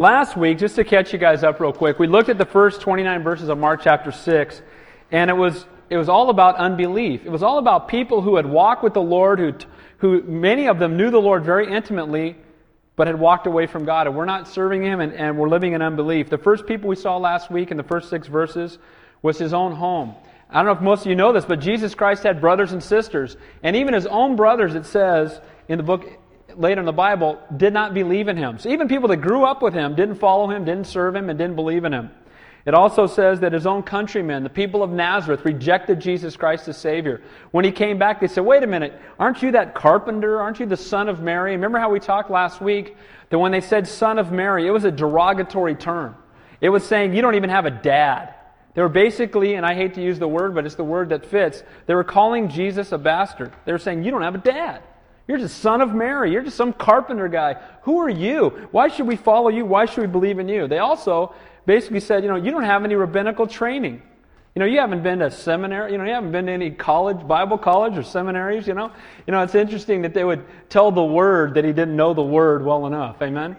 Last week, just to catch you guys up real quick, we looked at the first 29 verses of Mark chapter 6, and it was, it was all about unbelief. It was all about people who had walked with the Lord, who, who many of them knew the Lord very intimately, but had walked away from God, and we're not serving Him, and, and we're living in unbelief. The first people we saw last week in the first six verses was His own home. I don't know if most of you know this, but Jesus Christ had brothers and sisters, and even His own brothers, it says in the book later in the Bible, did not believe in him. So even people that grew up with him didn't follow him, didn't serve him, and didn't believe in him. It also says that his own countrymen, the people of Nazareth, rejected Jesus Christ as Savior. When he came back, they said, Wait a minute, aren't you that carpenter? Aren't you the son of Mary? Remember how we talked last week that when they said son of Mary, it was a derogatory term. It was saying, You don't even have a dad. They were basically, and I hate to use the word, but it's the word that fits, they were calling Jesus a bastard. They were saying, You don't have a dad. You're just son of Mary. You're just some carpenter guy. Who are you? Why should we follow you? Why should we believe in you? They also basically said, you know, you don't have any rabbinical training. You know, you haven't been to seminary, you know, you haven't been to any college, Bible college or seminaries, you know. You know, it's interesting that they would tell the word that he didn't know the word well enough. Amen?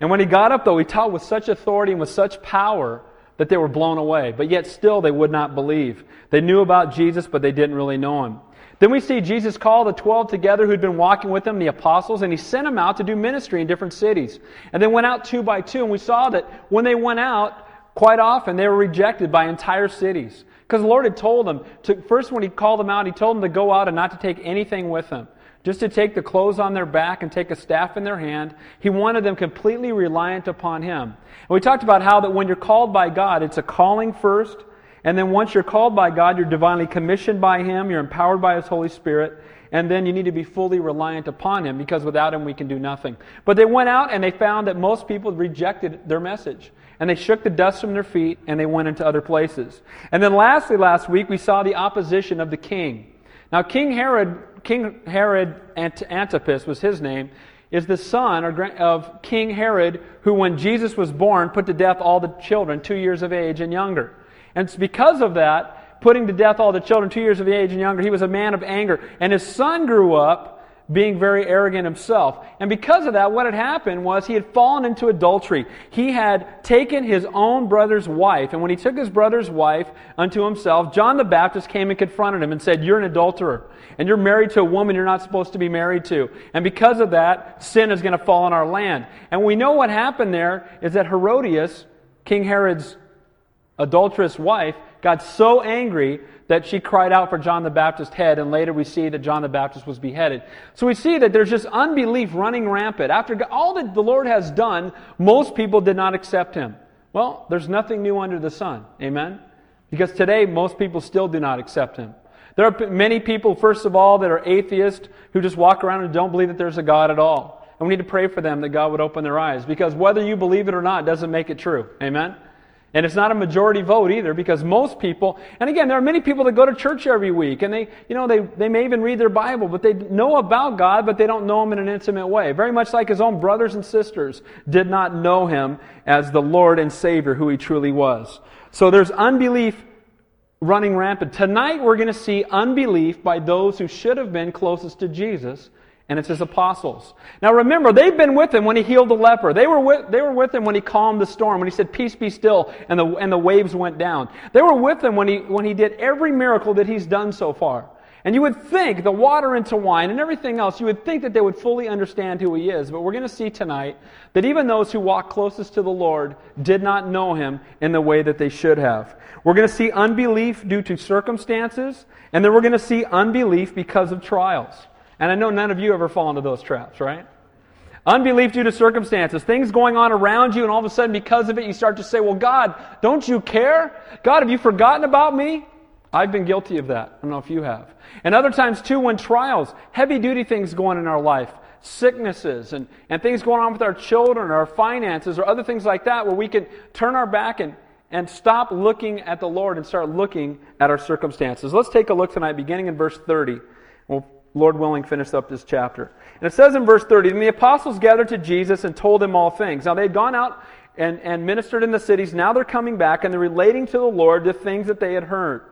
And when he got up, though, he taught with such authority and with such power that they were blown away. But yet still they would not believe. They knew about Jesus, but they didn't really know him. Then we see Jesus call the 12 together who'd been walking with him, the apostles, and he sent them out to do ministry in different cities. And they went out two by two, and we saw that when they went out, quite often they were rejected by entire cities. Because the Lord had told them, to, first when he called them out, he told them to go out and not to take anything with them. Just to take the clothes on their back and take a staff in their hand. He wanted them completely reliant upon him. And we talked about how that when you're called by God, it's a calling first, and then once you're called by God, you're divinely commissioned by Him, you're empowered by His Holy Spirit, and then you need to be fully reliant upon Him because without Him we can do nothing. But they went out and they found that most people rejected their message. And they shook the dust from their feet and they went into other places. And then lastly, last week, we saw the opposition of the king. Now, King Herod, King Herod Antipas was his name, is the son of King Herod, who, when Jesus was born, put to death all the children two years of age and younger. And it's because of that, putting to death all the children two years of age and younger, he was a man of anger. And his son grew up being very arrogant himself. And because of that, what had happened was he had fallen into adultery. He had taken his own brother's wife. And when he took his brother's wife unto himself, John the Baptist came and confronted him and said, You're an adulterer. And you're married to a woman you're not supposed to be married to. And because of that, sin is going to fall on our land. And we know what happened there is that Herodias, King Herod's adulterous wife got so angry that she cried out for John the Baptist's head, and later we see that John the Baptist was beheaded. So we see that there's just unbelief running rampant. After all that the Lord has done, most people did not accept him. Well, there's nothing new under the sun. Amen? Because today, most people still do not accept him. There are many people, first of all, that are atheists who just walk around and don't believe that there's a God at all. And we need to pray for them that God would open their eyes. Because whether you believe it or not doesn't make it true. Amen? And it's not a majority vote either because most people, and again, there are many people that go to church every week and they, you know, they, they may even read their Bible, but they know about God, but they don't know Him in an intimate way. Very much like his own brothers and sisters did not know Him as the Lord and Savior who He truly was. So there's unbelief running rampant. Tonight we're going to see unbelief by those who should have been closest to Jesus and it's his apostles. Now remember, they've been with him when he healed the leper. They were with, they were with him when he calmed the storm, when he said, Peace be still, and the, and the waves went down. They were with him when he, when he did every miracle that he's done so far. And you would think, the water into wine and everything else, you would think that they would fully understand who he is. But we're going to see tonight that even those who walk closest to the Lord did not know him in the way that they should have. We're going to see unbelief due to circumstances, and then we're going to see unbelief because of trials. And I know none of you ever fall into those traps, right? Unbelief due to circumstances, things going on around you, and all of a sudden, because of it, you start to say, Well, God, don't you care? God, have you forgotten about me? I've been guilty of that. I don't know if you have. And other times, too, when trials, heavy duty things going on in our life, sicknesses, and, and things going on with our children, our finances, or other things like that, where we can turn our back and, and stop looking at the Lord and start looking at our circumstances. Let's take a look tonight, beginning in verse 30. Lord willing, finish up this chapter. And it says in verse 30, And the apostles gathered to Jesus and told him all things. Now they had gone out and, and ministered in the cities. Now they're coming back and they're relating to the Lord the things that they had heard.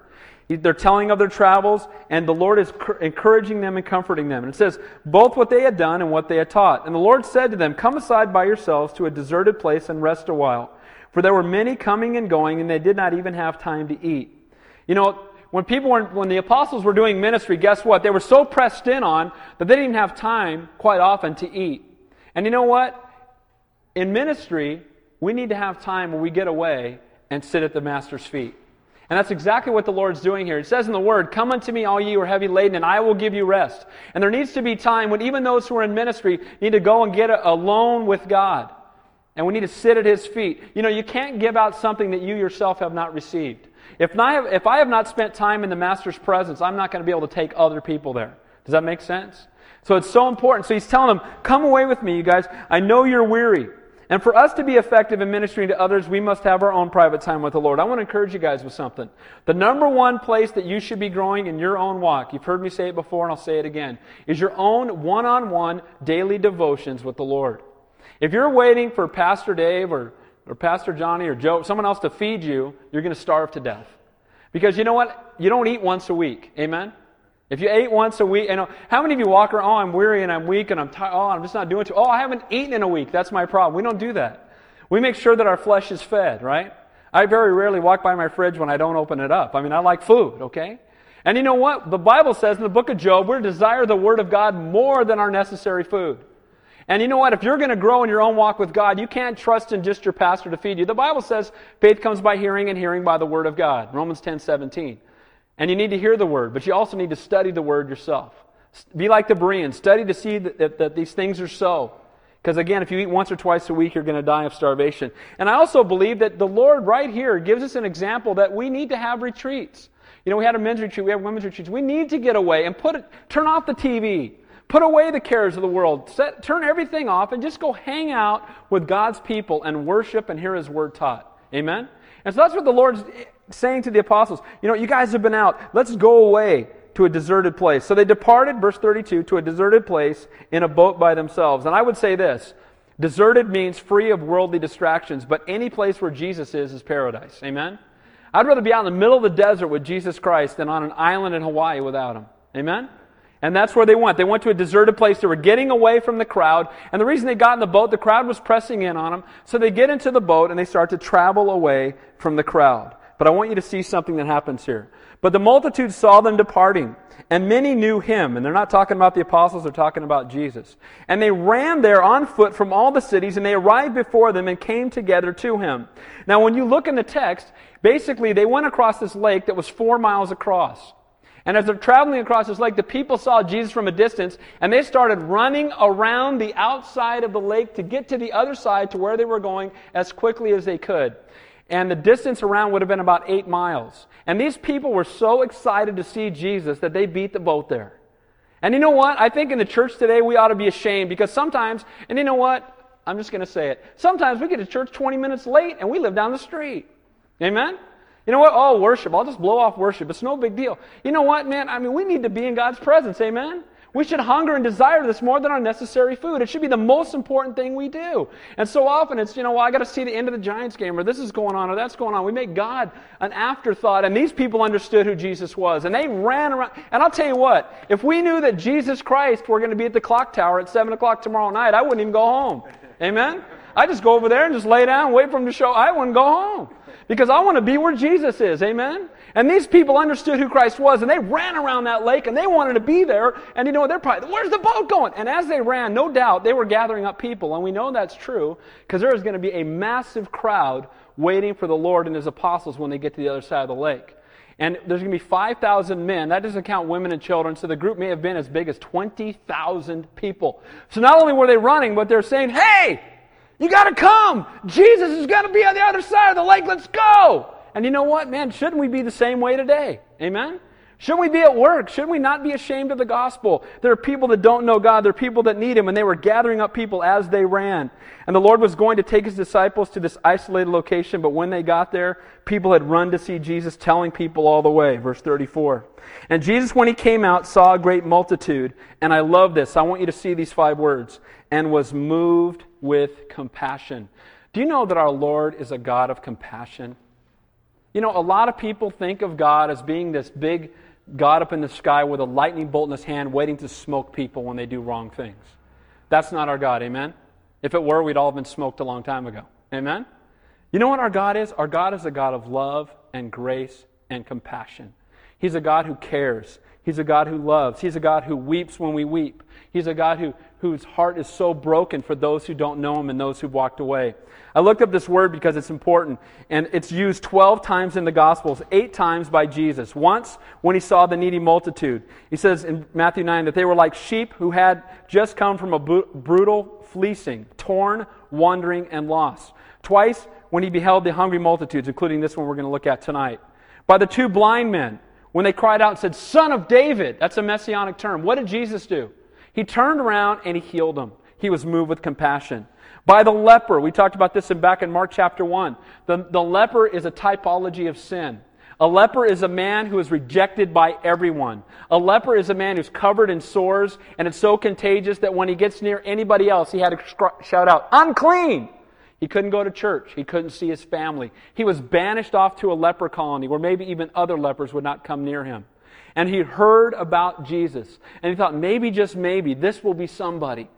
They're telling of their travels, and the Lord is encouraging them and comforting them. And it says, both what they had done and what they had taught. And the Lord said to them, Come aside by yourselves to a deserted place and rest a while. For there were many coming and going, and they did not even have time to eat. You know, when people were, when the apostles were doing ministry, guess what? They were so pressed in on that they didn't have time quite often to eat. And you know what? In ministry, we need to have time where we get away and sit at the Master's feet. And that's exactly what the Lord's doing here. It says in the Word, Come unto me, all ye who are heavy laden, and I will give you rest. And there needs to be time when even those who are in ministry need to go and get alone with God. And we need to sit at His feet. You know, you can't give out something that you yourself have not received. If I have, if I have not spent time in the Master's presence, I'm not going to be able to take other people there. Does that make sense? So it's so important. So he's telling them, Come away with me, you guys. I know you're weary. And for us to be effective in ministering to others, we must have our own private time with the Lord. I want to encourage you guys with something. The number one place that you should be growing in your own walk, you've heard me say it before and I'll say it again, is your own one on one daily devotions with the Lord. If you're waiting for Pastor Dave or, or Pastor Johnny or Joe, someone else to feed you, you're going to starve to death. Because you know what? You don't eat once a week. Amen? If you ate once a week, know, how many of you walk around, oh, I'm weary and I'm weak and I'm tired, oh, I'm just not doing too, oh, I haven't eaten in a week. That's my problem. We don't do that. We make sure that our flesh is fed, right? I very rarely walk by my fridge when I don't open it up. I mean, I like food, okay? And you know what? The Bible says in the book of Job, we're to desire the Word of God more than our necessary food. And you know what? If you're going to grow in your own walk with God, you can't trust in just your pastor to feed you. The Bible says faith comes by hearing and hearing by the Word of God. Romans 10 17. And you need to hear the word, but you also need to study the word yourself. Be like the Bereans. Study to see that, that, that these things are so. Because again, if you eat once or twice a week, you're going to die of starvation. And I also believe that the Lord right here gives us an example that we need to have retreats. You know, we had a men's retreat, we have women's retreats. We need to get away and put it, turn off the TV. Put away the cares of the world. Set, turn everything off and just go hang out with God's people and worship and hear His word taught. Amen? And so that's what the Lord's saying to the apostles, you know, you guys have been out. Let's go away to a deserted place. So they departed, verse 32, to a deserted place in a boat by themselves. And I would say this deserted means free of worldly distractions, but any place where Jesus is is paradise. Amen? I'd rather be out in the middle of the desert with Jesus Christ than on an island in Hawaii without him. Amen? And that's where they went. They went to a deserted place. They were getting away from the crowd. And the reason they got in the boat, the crowd was pressing in on them. So they get into the boat and they start to travel away from the crowd. But I want you to see something that happens here. But the multitude saw them departing, and many knew him. And they're not talking about the apostles, they're talking about Jesus. And they ran there on foot from all the cities, and they arrived before them and came together to him. Now, when you look in the text, basically they went across this lake that was four miles across. And as they're traveling across this lake, the people saw Jesus from a distance, and they started running around the outside of the lake to get to the other side to where they were going as quickly as they could and the distance around would have been about eight miles. And these people were so excited to see Jesus that they beat the boat there. And you know what? I think in the church today we ought to be ashamed because sometimes, and you know what? I'm just going to say it. Sometimes we get to church 20 minutes late and we live down the street. Amen? You know what? Oh, worship. I'll just blow off worship. It's no big deal. You know what, man? I mean, we need to be in God's presence. Amen? We should hunger and desire this more than our necessary food. It should be the most important thing we do. And so often it's, you know, well, I got to see the end of the Giants game, or this is going on, or that's going on. We make God an afterthought. And these people understood who Jesus was. And they ran around. And I'll tell you what, if we knew that Jesus Christ were going to be at the clock tower at 7 o'clock tomorrow night, I wouldn't even go home. Amen? I just go over there and just lay down, wait for him to show. I wouldn't go home. Because I want to be where Jesus is. Amen? And these people understood who Christ was, and they ran around that lake, and they wanted to be there. And you know what? They're probably, where's the boat going? And as they ran, no doubt, they were gathering up people. And we know that's true because there is going to be a massive crowd waiting for the Lord and his apostles when they get to the other side of the lake. And there's going to be 5,000 men. That doesn't count women and children. So the group may have been as big as 20,000 people. So not only were they running, but they're saying, hey, you got to come. Jesus is going to be on the other side of the lake. Let's go. And you know what, man? Shouldn't we be the same way today? Amen? Shouldn't we be at work? Shouldn't we not be ashamed of the gospel? There are people that don't know God. There are people that need Him, and they were gathering up people as they ran. And the Lord was going to take His disciples to this isolated location, but when they got there, people had run to see Jesus, telling people all the way. Verse 34. And Jesus, when He came out, saw a great multitude. And I love this. I want you to see these five words. And was moved with compassion. Do you know that our Lord is a God of compassion? You know, a lot of people think of God as being this big God up in the sky with a lightning bolt in his hand waiting to smoke people when they do wrong things. That's not our God, amen? If it were, we'd all have been smoked a long time ago. Amen? You know what our God is? Our God is a God of love and grace and compassion. He's a God who cares. He's a God who loves. He's a God who weeps when we weep. He's a God who, whose heart is so broken for those who don't know Him and those who've walked away. I looked up this word because it's important, and it's used 12 times in the Gospels, eight times by Jesus. Once when He saw the needy multitude. He says in Matthew 9 that they were like sheep who had just come from a brutal fleecing, torn, wandering, and lost. Twice when He beheld the hungry multitudes, including this one we're going to look at tonight. By the two blind men when they cried out and said, Son of David, that's a messianic term. What did Jesus do? He turned around and he healed them. He was moved with compassion. By the leper, we talked about this in back in Mark chapter 1. The, the leper is a typology of sin. A leper is a man who is rejected by everyone. A leper is a man who's covered in sores, and it's so contagious that when he gets near anybody else, he had to shout out, unclean! He couldn't go to church. He couldn't see his family. He was banished off to a leper colony where maybe even other lepers would not come near him. And he heard about Jesus. And he thought, maybe, just maybe, this will be somebody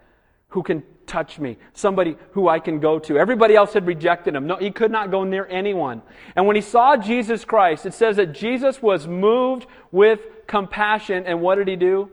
who can touch me, somebody who I can go to. Everybody else had rejected him. No, he could not go near anyone. And when he saw Jesus Christ, it says that Jesus was moved with compassion. And what did he do?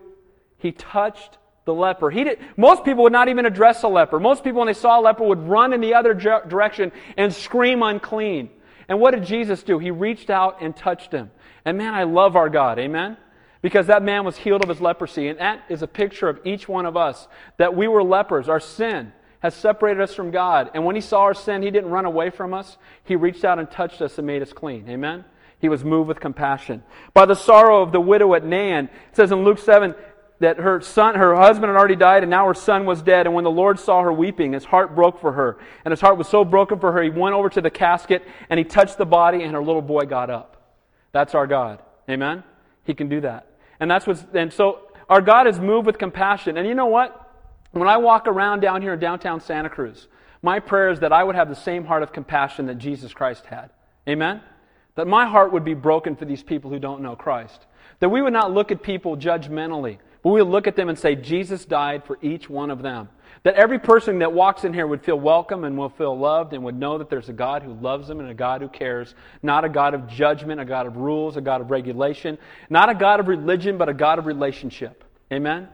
He touched the leper. He did, most people would not even address a leper. Most people, when they saw a leper, would run in the other direction and scream unclean. And what did Jesus do? He reached out and touched him. And man, I love our God. Amen? Because that man was healed of his leprosy. And that is a picture of each one of us that we were lepers. Our sin has separated us from God. And when he saw our sin, he didn't run away from us. He reached out and touched us and made us clean. Amen? He was moved with compassion. By the sorrow of the widow at Nain, it says in Luke 7, that her son, her husband had already died, and now her son was dead. And when the Lord saw her weeping, his heart broke for her. And his heart was so broken for her, he went over to the casket and he touched the body, and her little boy got up. That's our God. Amen? He can do that. And that's what's, and so our God is moved with compassion. And you know what? When I walk around down here in downtown Santa Cruz, my prayer is that I would have the same heart of compassion that Jesus Christ had. Amen? That my heart would be broken for these people who don't know Christ. That we would not look at people judgmentally but we'll look at them and say, Jesus died for each one of them. That every person that walks in here would feel welcome and will feel loved and would know that there's a God who loves them and a God who cares. Not a God of judgment, a God of rules, a God of regulation. Not a God of religion, but a God of relationship. Amen?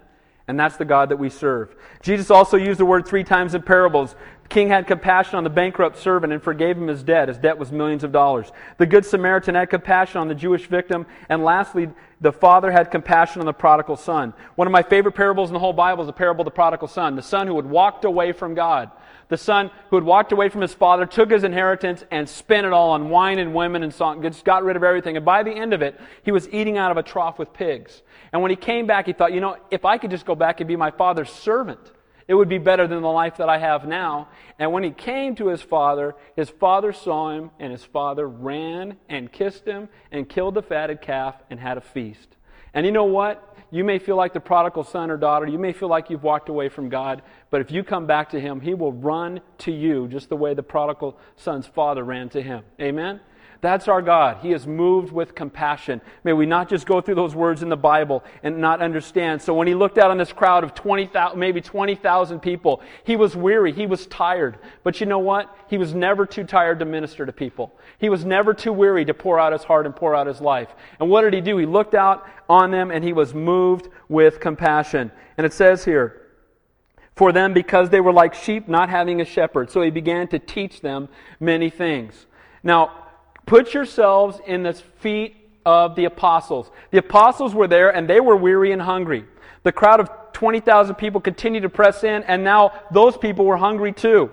And that's the God that we serve. Jesus also used the word three times in parables. The king had compassion on the bankrupt servant and forgave him his debt. His debt was millions of dollars. The good Samaritan had compassion on the Jewish victim. And lastly, the father had compassion on the prodigal son. One of my favorite parables in the whole Bible is the parable of the prodigal son. The son who had walked away from God. The son who had walked away from his father took his inheritance and spent it all on wine and women and song, just got rid of everything. And by the end of it, he was eating out of a trough with pigs. And when he came back, he thought, you know, if I could just go back and be my father's servant, it would be better than the life that I have now. And when he came to his father, his father saw him, and his father ran and kissed him and killed the fatted calf and had a feast. And you know what? You may feel like the prodigal son or daughter. You may feel like you've walked away from God. But if you come back to him, he will run to you just the way the prodigal son's father ran to him. Amen? That's our God. He is moved with compassion. May we not just go through those words in the Bible and not understand. So when he looked out on this crowd of 20,000, maybe 20,000 people, he was weary. He was tired. But you know what? He was never too tired to minister to people. He was never too weary to pour out his heart and pour out his life. And what did he do? He looked out on them and he was moved with compassion. And it says here, for them because they were like sheep not having a shepherd. So he began to teach them many things. Now, Put yourselves in the feet of the apostles. The apostles were there and they were weary and hungry. The crowd of 20,000 people continued to press in, and now those people were hungry too.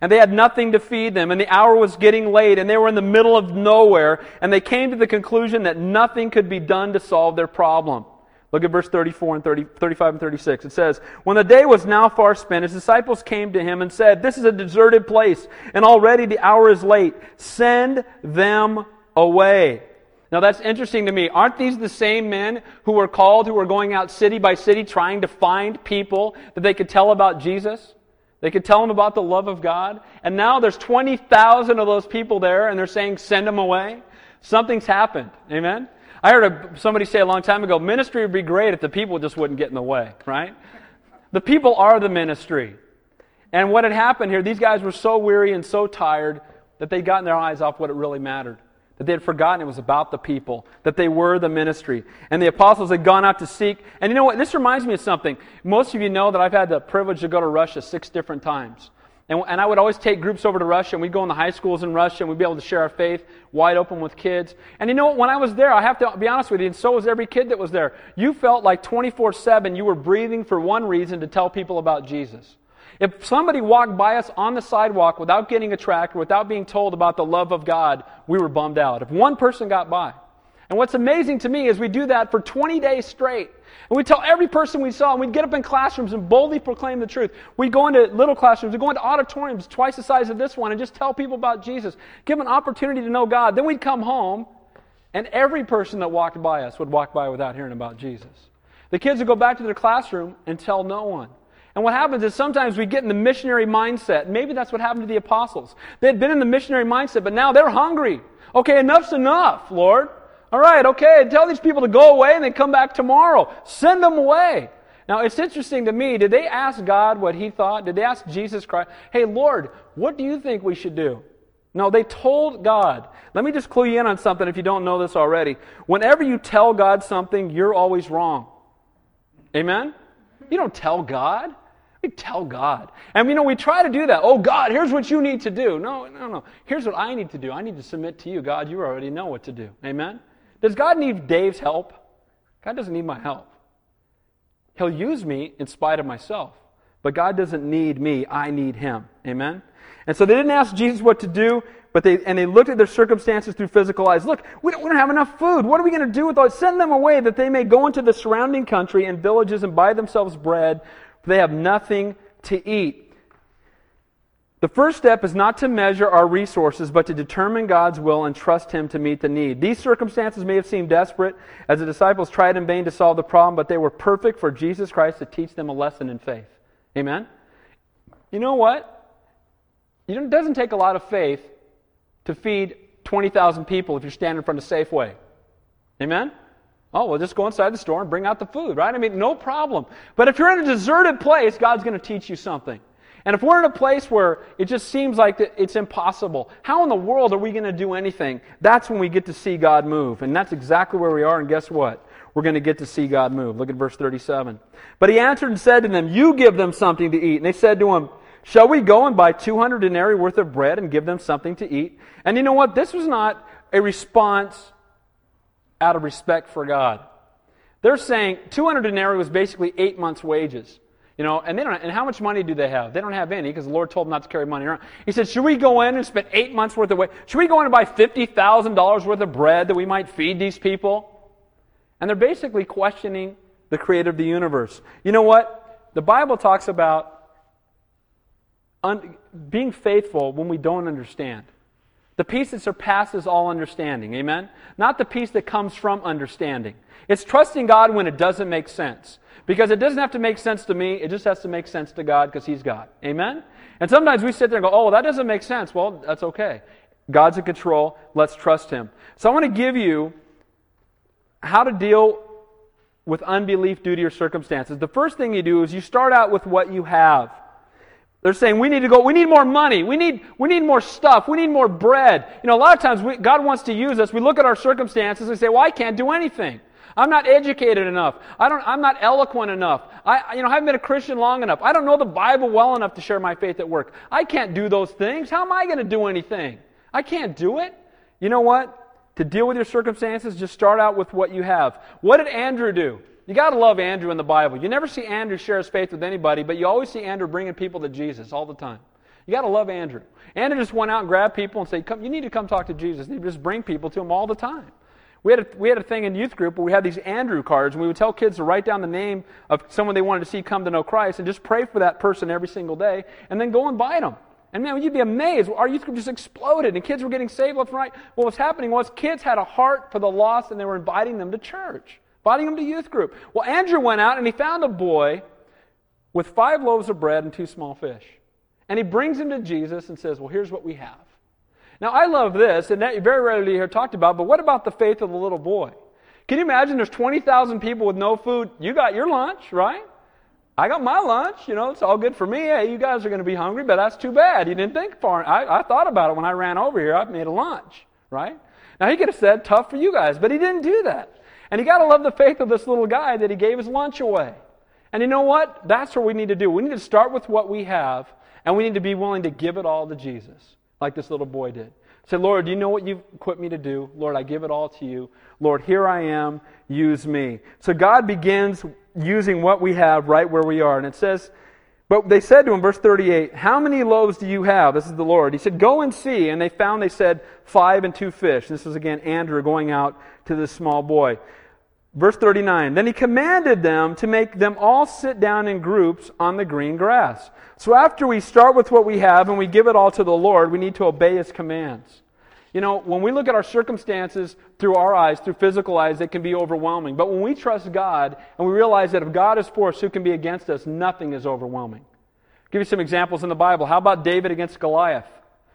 And they had nothing to feed them, and the hour was getting late, and they were in the middle of nowhere, and they came to the conclusion that nothing could be done to solve their problem. Look at verse 34 and 30, 35 and 36. It says, When the day was now far spent, his disciples came to him and said, This is a deserted place, and already the hour is late. Send them away. Now that's interesting to me. Aren't these the same men who were called, who were going out city by city trying to find people that they could tell about Jesus? They could tell them about the love of God. And now there's 20,000 of those people there, and they're saying, Send them away. Something's happened. Amen? I heard a, somebody say a long time ago ministry would be great if the people just wouldn't get in the way, right? The people are the ministry. And what had happened here, these guys were so weary and so tired that they'd gotten their eyes off what it really mattered. That they had forgotten it was about the people, that they were the ministry. And the apostles had gone out to seek. And you know what? This reminds me of something. Most of you know that I've had the privilege to go to Russia six different times. And, and I would always take groups over to Russia, and we'd go in the high schools in Russia, and we'd be able to share our faith wide open with kids. And you know what? When I was there, I have to be honest with you, and so was every kid that was there. You felt like 24 7 you were breathing for one reason to tell people about Jesus. If somebody walked by us on the sidewalk without getting a tract, without being told about the love of God, we were bummed out. If one person got by. And what's amazing to me is we do that for 20 days straight. And we tell every person we saw, and we'd get up in classrooms and boldly proclaim the truth. We'd go into little classrooms, we'd go into auditoriums twice the size of this one and just tell people about Jesus, give them an opportunity to know God. Then we'd come home, and every person that walked by us would walk by without hearing about Jesus. The kids would go back to their classroom and tell no one. And what happens is sometimes we get in the missionary mindset. Maybe that's what happened to the apostles. They had been in the missionary mindset, but now they're hungry. Okay, enough's enough, Lord. All right, okay, tell these people to go away and they come back tomorrow. Send them away. Now, it's interesting to me. Did they ask God what he thought? Did they ask Jesus Christ, hey, Lord, what do you think we should do? No, they told God. Let me just clue you in on something if you don't know this already. Whenever you tell God something, you're always wrong. Amen? You don't tell God. We tell God. And you know, we try to do that. Oh, God, here's what you need to do. No, no, no. Here's what I need to do. I need to submit to you. God, you already know what to do. Amen? Does God need Dave's help? God doesn't need my help. He'll use me in spite of myself. But God doesn't need me. I need Him. Amen? And so they didn't ask Jesus what to do, but they, and they looked at their circumstances through physical eyes. Look, we don't, we don't have enough food. What are we going to do with all Send them away that they may go into the surrounding country and villages and buy themselves bread they have nothing to eat. The first step is not to measure our resources, but to determine God's will and trust Him to meet the need. These circumstances may have seemed desperate as the disciples tried in vain to solve the problem, but they were perfect for Jesus Christ to teach them a lesson in faith. Amen? You know what? It doesn't take a lot of faith to feed 20,000 people if you're standing in front of Safeway. Amen? Oh, well, just go inside the store and bring out the food, right? I mean, no problem. But if you're in a deserted place, God's going to teach you something. And if we're in a place where it just seems like it's impossible, how in the world are we going to do anything? That's when we get to see God move. And that's exactly where we are. And guess what? We're going to get to see God move. Look at verse 37. But he answered and said to them, You give them something to eat. And they said to him, Shall we go and buy 200 denarii worth of bread and give them something to eat? And you know what? This was not a response out of respect for God. They're saying 200 denarii was basically eight months' wages. You know, and they don't. And how much money do they have? They don't have any because the Lord told them not to carry money around. He said, "Should we go in and spend eight months worth of weight? Should we go in and buy fifty thousand dollars worth of bread that we might feed these people?" And they're basically questioning the Creator of the universe. You know what? The Bible talks about un- being faithful when we don't understand. The peace that surpasses all understanding. Amen? Not the peace that comes from understanding. It's trusting God when it doesn't make sense. Because it doesn't have to make sense to me, it just has to make sense to God because He's God. Amen? And sometimes we sit there and go, oh, that doesn't make sense. Well, that's okay. God's in control. Let's trust Him. So I want to give you how to deal with unbelief due to your circumstances. The first thing you do is you start out with what you have. They're saying we need to go, we need more money, we need, we need more stuff, we need more bread. You know, a lot of times we, God wants to use us. We look at our circumstances and say, well, I can't do anything. I'm not educated enough. I don't, I'm not eloquent enough. I, you know, I haven't been a Christian long enough. I don't know the Bible well enough to share my faith at work. I can't do those things. How am I going to do anything? I can't do it. You know what? To deal with your circumstances, just start out with what you have. What did Andrew do? You got to love Andrew in the Bible. You never see Andrew share his faith with anybody, but you always see Andrew bringing people to Jesus all the time. You got to love Andrew. Andrew just went out and grabbed people and said, "Come, you need to come talk to Jesus." And he just bring people to him all the time. We had, a, we had a thing in youth group where we had these Andrew cards, and we would tell kids to write down the name of someone they wanted to see come to know Christ and just pray for that person every single day, and then go invite them. And man, you'd be amazed. Our youth group just exploded, and kids were getting saved left and right. What was happening was kids had a heart for the lost, and they were inviting them to church inviting him to youth group. Well, Andrew went out and he found a boy with five loaves of bread and two small fish. And he brings him to Jesus and says, Well, here's what we have. Now, I love this, and that you very rarely hear talked about, but what about the faith of the little boy? Can you imagine there's 20,000 people with no food? You got your lunch, right? I got my lunch. You know, it's all good for me. Hey, you guys are going to be hungry, but that's too bad. You didn't think far. I, I thought about it when I ran over here. I made a lunch, right? Now, he could have said, tough for you guys, but he didn't do that. And you got to love the faith of this little guy that he gave his lunch away. And you know what? That's what we need to do. We need to start with what we have, and we need to be willing to give it all to Jesus, like this little boy did. Say, Lord, do you know what you've equipped me to do? Lord, I give it all to you. Lord, here I am. Use me. So God begins using what we have right where we are. And it says, but they said to him, verse 38, How many loaves do you have? This is the Lord. He said, Go and see. And they found, they said, five and two fish. This is again Andrew going out to this small boy. Verse 39 Then he commanded them to make them all sit down in groups on the green grass. So after we start with what we have and we give it all to the Lord, we need to obey his commands. You know, when we look at our circumstances through our eyes, through physical eyes, it can be overwhelming. But when we trust God and we realize that if God is for us, who can be against us? Nothing is overwhelming. I'll give you some examples in the Bible. How about David against Goliath?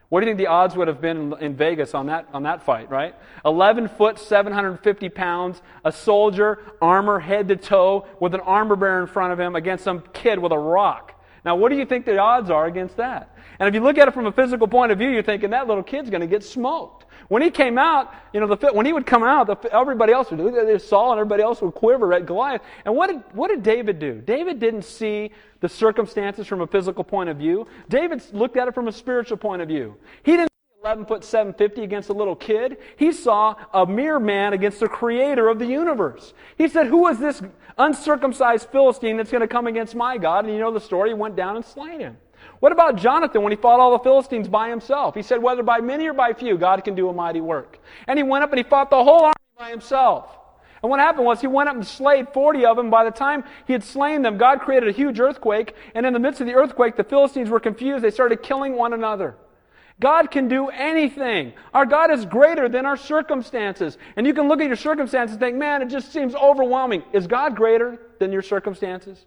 What do you think the odds would have been in Vegas on that, on that fight, right? 11 foot, 750 pounds, a soldier, armor head to toe, with an armor bearer in front of him against some kid with a rock. Now, what do you think the odds are against that? And if you look at it from a physical point of view, you're thinking that little kid's going to get smoked. When he came out, you know, the, when he would come out, the, everybody else would do. Saul and everybody else would quiver at Goliath. And what did, what did David do? David didn't see the circumstances from a physical point of view. David looked at it from a spiritual point of view. He didn't see 11 foot 750 against a little kid. He saw a mere man against the creator of the universe. He said, Who is this uncircumcised Philistine that's going to come against my God? And you know the story. He went down and slain him. What about Jonathan when he fought all the Philistines by himself? He said, Whether by many or by few, God can do a mighty work. And he went up and he fought the whole army by himself. And what happened was he went up and slayed 40 of them. By the time he had slain them, God created a huge earthquake. And in the midst of the earthquake, the Philistines were confused. They started killing one another. God can do anything. Our God is greater than our circumstances. And you can look at your circumstances and think, man, it just seems overwhelming. Is God greater than your circumstances?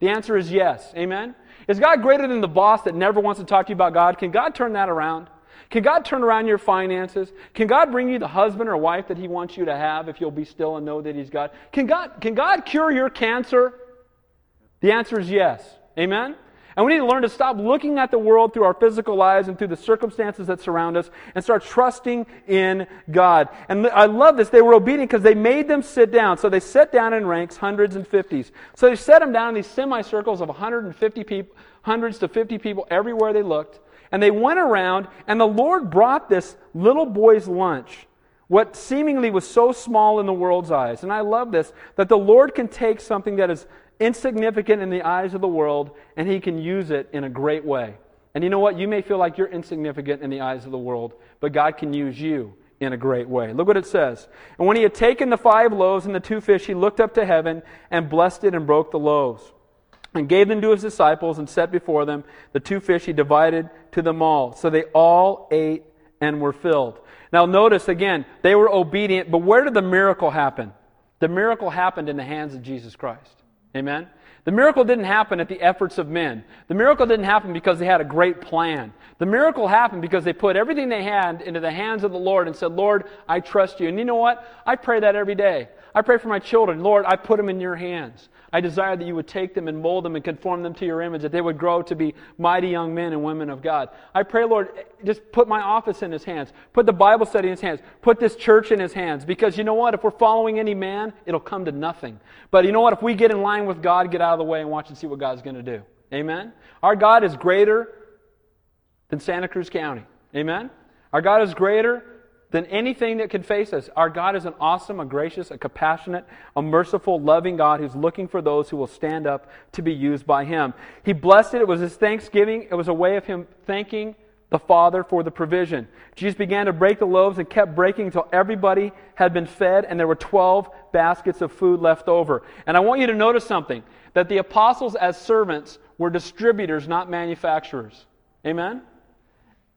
The answer is yes. Amen? Is God greater than the boss that never wants to talk to you about God? Can God turn that around? Can God turn around your finances? Can God bring you the husband or wife that He wants you to have if you'll be still and know that He's God? Can God, can God cure your cancer? The answer is yes. Amen? And we need to learn to stop looking at the world through our physical lives and through the circumstances that surround us and start trusting in God. And I love this. They were obedient because they made them sit down. So they sat down in ranks, hundreds and fifties. So they set them down in these semicircles of 150 people, hundreds to 50 people everywhere they looked. And they went around, and the Lord brought this little boy's lunch what seemingly was so small in the world's eyes. And I love this that the Lord can take something that is insignificant in the eyes of the world, and he can use it in a great way. And you know what? You may feel like you're insignificant in the eyes of the world, but God can use you in a great way. Look what it says. And when he had taken the five loaves and the two fish, he looked up to heaven and blessed it and broke the loaves and gave them to his disciples and set before them the two fish he divided to them all. So they all ate and were filled. Now notice again, they were obedient, but where did the miracle happen? The miracle happened in the hands of Jesus Christ. Amen? The miracle didn't happen at the efforts of men. The miracle didn't happen because they had a great plan. The miracle happened because they put everything they had into the hands of the Lord and said, Lord, I trust you. And you know what? I pray that every day. I pray for my children. Lord, I put them in your hands. I desire that you would take them and mold them and conform them to your image, that they would grow to be mighty young men and women of God. I pray, Lord, just put my office in his hands. Put the Bible study in his hands. Put this church in his hands. Because you know what? If we're following any man, it'll come to nothing. But you know what? If we get in line with God, get out of the way and watch and see what God's going to do. Amen? Our God is greater than Santa Cruz County. Amen? Our God is greater than anything that could face us. Our God is an awesome, a gracious, a compassionate, a merciful, loving God who's looking for those who will stand up to be used by Him. He blessed it. It was His thanksgiving. It was a way of Him thanking the Father for the provision. Jesus began to break the loaves and kept breaking until everybody had been fed and there were 12 baskets of food left over. And I want you to notice something that the apostles, as servants, were distributors, not manufacturers. Amen?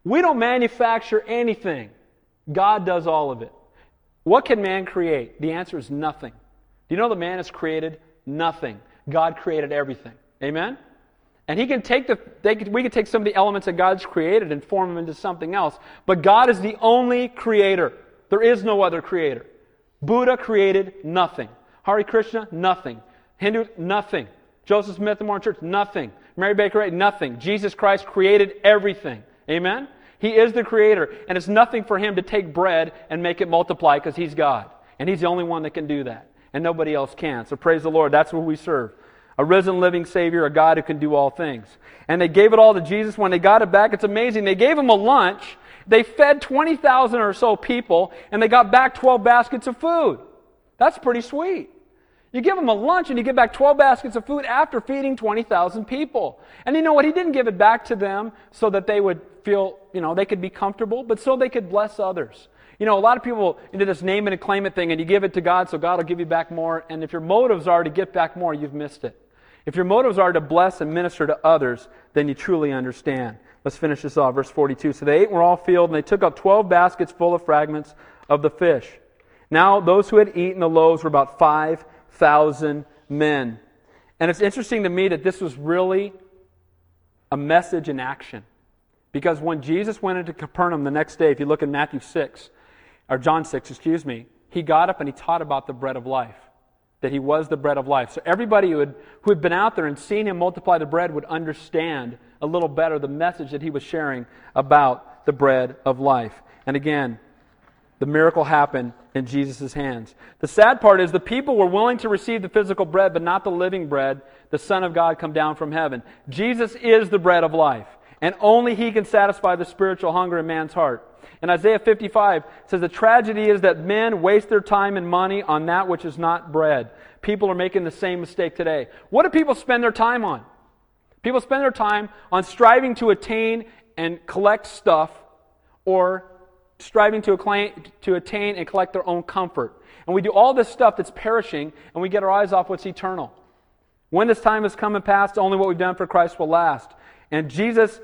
We don't manufacture anything. God does all of it. What can man create? The answer is nothing. Do you know that man has created nothing? God created everything. Amen? And he can take the, could, we can take some of the elements that God's created and form them into something else. But God is the only creator. There is no other creator. Buddha created nothing. Hare Krishna, nothing. Hindu, nothing. Joseph Smith and Mormon Church, nothing. Mary Baker, nothing. Jesus Christ created everything. Amen? He is the creator, and it's nothing for him to take bread and make it multiply because he's God. And he's the only one that can do that. And nobody else can. So praise the Lord. That's what we serve a risen living Savior, a God who can do all things. And they gave it all to Jesus. When they got it back, it's amazing. They gave him a lunch. They fed 20,000 or so people, and they got back 12 baskets of food. That's pretty sweet. You give them a lunch and you get back 12 baskets of food after feeding 20,000 people. And you know what? He didn't give it back to them so that they would feel, you know, they could be comfortable, but so they could bless others. You know, a lot of people into this name it and claim it thing, and you give it to God so God will give you back more. And if your motives are to get back more, you've missed it. If your motives are to bless and minister to others, then you truly understand. Let's finish this off. Verse 42. So they ate and were all filled, and they took up 12 baskets full of fragments of the fish. Now, those who had eaten the loaves were about 5,000 men. And it's interesting to me that this was really a message in action. Because when Jesus went into Capernaum the next day, if you look in Matthew 6, or John 6, excuse me, he got up and he taught about the bread of life that he was the bread of life. So everybody who had, who had been out there and seen him multiply the bread would understand a little better the message that he was sharing about the bread of life. And again, the miracle happened in Jesus' hands. The sad part is the people were willing to receive the physical bread, but not the living bread, the Son of God come down from heaven. Jesus is the bread of life, and only he can satisfy the spiritual hunger in man's heart. And Isaiah 55 says the tragedy is that men waste their time and money on that which is not bread. People are making the same mistake today. What do people spend their time on? People spend their time on striving to attain and collect stuff or striving to, acclaim, to attain and collect their own comfort. And we do all this stuff that's perishing and we get our eyes off what's eternal. When this time has come and passed, only what we've done for Christ will last. And Jesus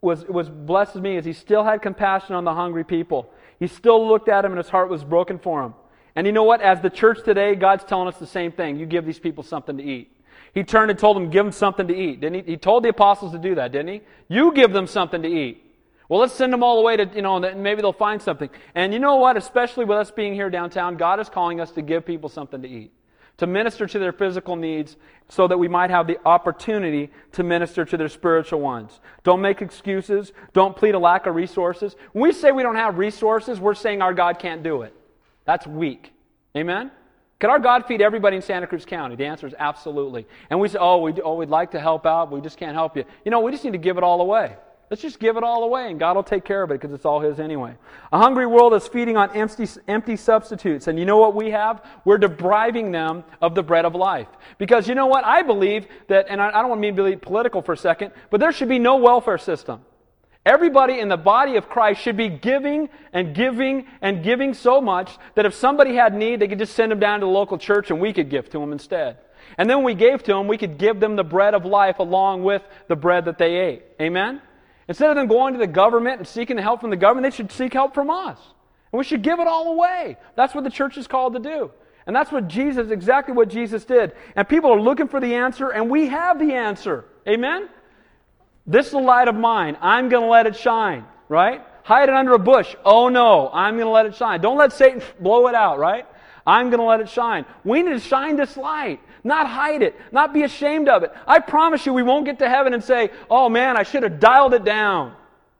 was, was blessed me as he still had compassion on the hungry people. He still looked at him and his heart was broken for him. And you know what? As the church today, God's telling us the same thing. You give these people something to eat. He turned and told them, give them something to eat. Didn't he? He told the apostles to do that, didn't he? You give them something to eat. Well, let's send them all the way to, you know, maybe they'll find something. And you know what? Especially with us being here downtown, God is calling us to give people something to eat to minister to their physical needs so that we might have the opportunity to minister to their spiritual ones. Don't make excuses. Don't plead a lack of resources. When we say we don't have resources, we're saying our God can't do it. That's weak. Amen? Can our God feed everybody in Santa Cruz County? The answer is absolutely. And we say, oh, we, oh, we'd like to help out, but we just can't help you. You know, we just need to give it all away. Let's just give it all away and God will take care of it because it's all His anyway. A hungry world is feeding on empty, empty substitutes. And you know what we have? We're depriving them of the bread of life. Because you know what? I believe that, and I, I don't want to be political for a second, but there should be no welfare system. Everybody in the body of Christ should be giving and giving and giving so much that if somebody had need, they could just send them down to the local church and we could give to them instead. And then when we gave to them, we could give them the bread of life along with the bread that they ate. Amen? Instead of them going to the government and seeking help from the government, they should seek help from us. And we should give it all away. That's what the church is called to do. And that's what Jesus, exactly what Jesus did. And people are looking for the answer, and we have the answer. Amen? This is the light of mine. I'm going to let it shine, right? Hide it under a bush. Oh no, I'm going to let it shine. Don't let Satan blow it out, right? I'm going to let it shine. We need to shine this light, not hide it, not be ashamed of it. I promise you, we won't get to heaven and say, oh man, I should have dialed it down.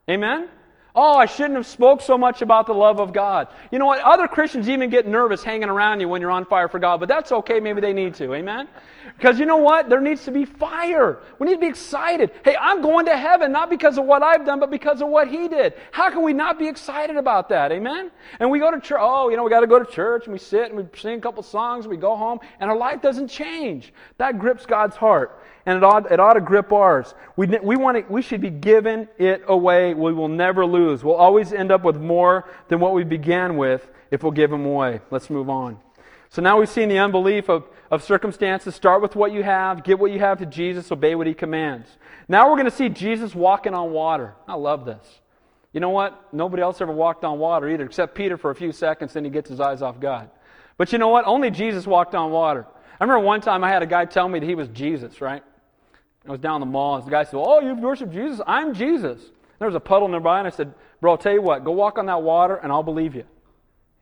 Amen? Oh, I shouldn't have spoke so much about the love of God. You know what? Other Christians even get nervous hanging around you when you're on fire for God, but that's okay. Maybe they need to. Amen? Because you know what? There needs to be fire. We need to be excited. Hey, I'm going to heaven not because of what I've done, but because of what He did. How can we not be excited about that? Amen? And we go to church. Oh, you know, we got to go to church and we sit and we sing a couple songs and we go home and our life doesn't change. That grips God's heart and it ought, it ought to grip ours. We, we, want to, we should be giving it away. We will never lose. We'll always end up with more than what we began with if we'll give them away. Let's move on. So now we've seen the unbelief of, of circumstances. Start with what you have, give what you have to Jesus, obey what he commands. Now we're going to see Jesus walking on water. I love this. You know what? Nobody else ever walked on water either, except Peter for a few seconds, then he gets his eyes off God. But you know what? Only Jesus walked on water. I remember one time I had a guy tell me that he was Jesus, right? I was down the mall, and the guy said, Oh, you worship Jesus? I'm Jesus. There was a puddle nearby, and I said, Bro, I'll tell you what, go walk on that water, and I'll believe you.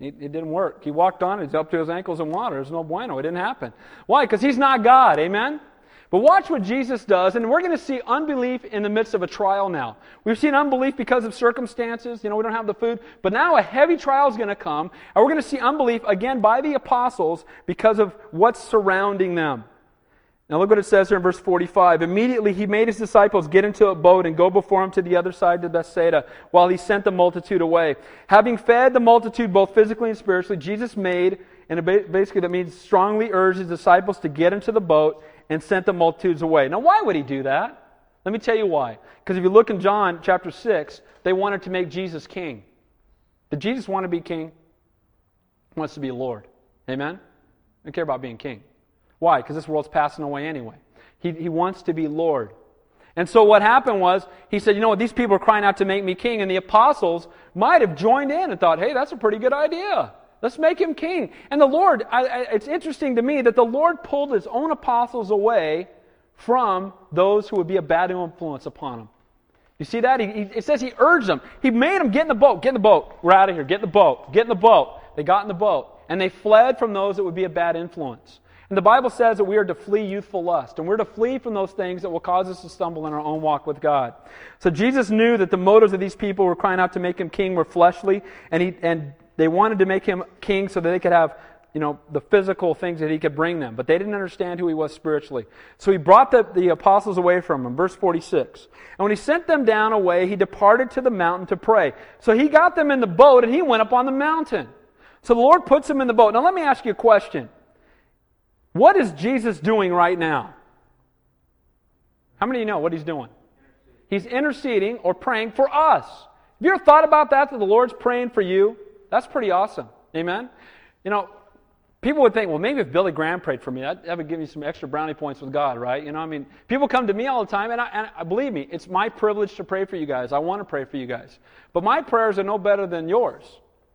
It, it didn't work. He walked on, he's up to his ankles in water. There's no bueno. It didn't happen. Why? Because he's not God. Amen? But watch what Jesus does, and we're going to see unbelief in the midst of a trial now. We've seen unbelief because of circumstances. You know, we don't have the food. But now a heavy trial is going to come, and we're going to see unbelief again by the apostles because of what's surrounding them. Now look what it says here in verse 45. Immediately he made his disciples get into a boat and go before him to the other side of Bethsaida while he sent the multitude away. Having fed the multitude both physically and spiritually, Jesus made, and basically that means strongly urged his disciples to get into the boat and sent the multitudes away. Now why would he do that? Let me tell you why. Because if you look in John chapter 6, they wanted to make Jesus king. Did Jesus want to be king? He wants to be Lord. Amen? Don't care about being king. Why? Because this world's passing away anyway. He, he wants to be Lord. And so what happened was, he said, you know what, these people are crying out to make me king. And the apostles might have joined in and thought, hey, that's a pretty good idea. Let's make him king. And the Lord, I, I, it's interesting to me that the Lord pulled his own apostles away from those who would be a bad influence upon him. You see that? He, he, it says he urged them. He made them get in the boat. Get in the boat. We're out of here. Get in the boat. Get in the boat. They got in the boat. And they fled from those that would be a bad influence. And the Bible says that we are to flee youthful lust, and we're to flee from those things that will cause us to stumble in our own walk with God. So Jesus knew that the motives of these people were crying out to make him king were fleshly, and, he, and they wanted to make him king so that they could have you know, the physical things that he could bring them. But they didn't understand who he was spiritually. So he brought the, the apostles away from him. Verse 46. And when he sent them down away, he departed to the mountain to pray. So he got them in the boat and he went up on the mountain. So the Lord puts them in the boat. Now let me ask you a question. What is Jesus doing right now? How many of you know what he's doing? He's interceding or praying for us. Have you ever thought about that, that the Lord's praying for you? That's pretty awesome. Amen? You know, people would think, well, maybe if Billy Graham prayed for me, that, that would give me some extra brownie points with God, right? You know, I mean, people come to me all the time, and, I, and I, believe me, it's my privilege to pray for you guys. I want to pray for you guys. But my prayers are no better than yours.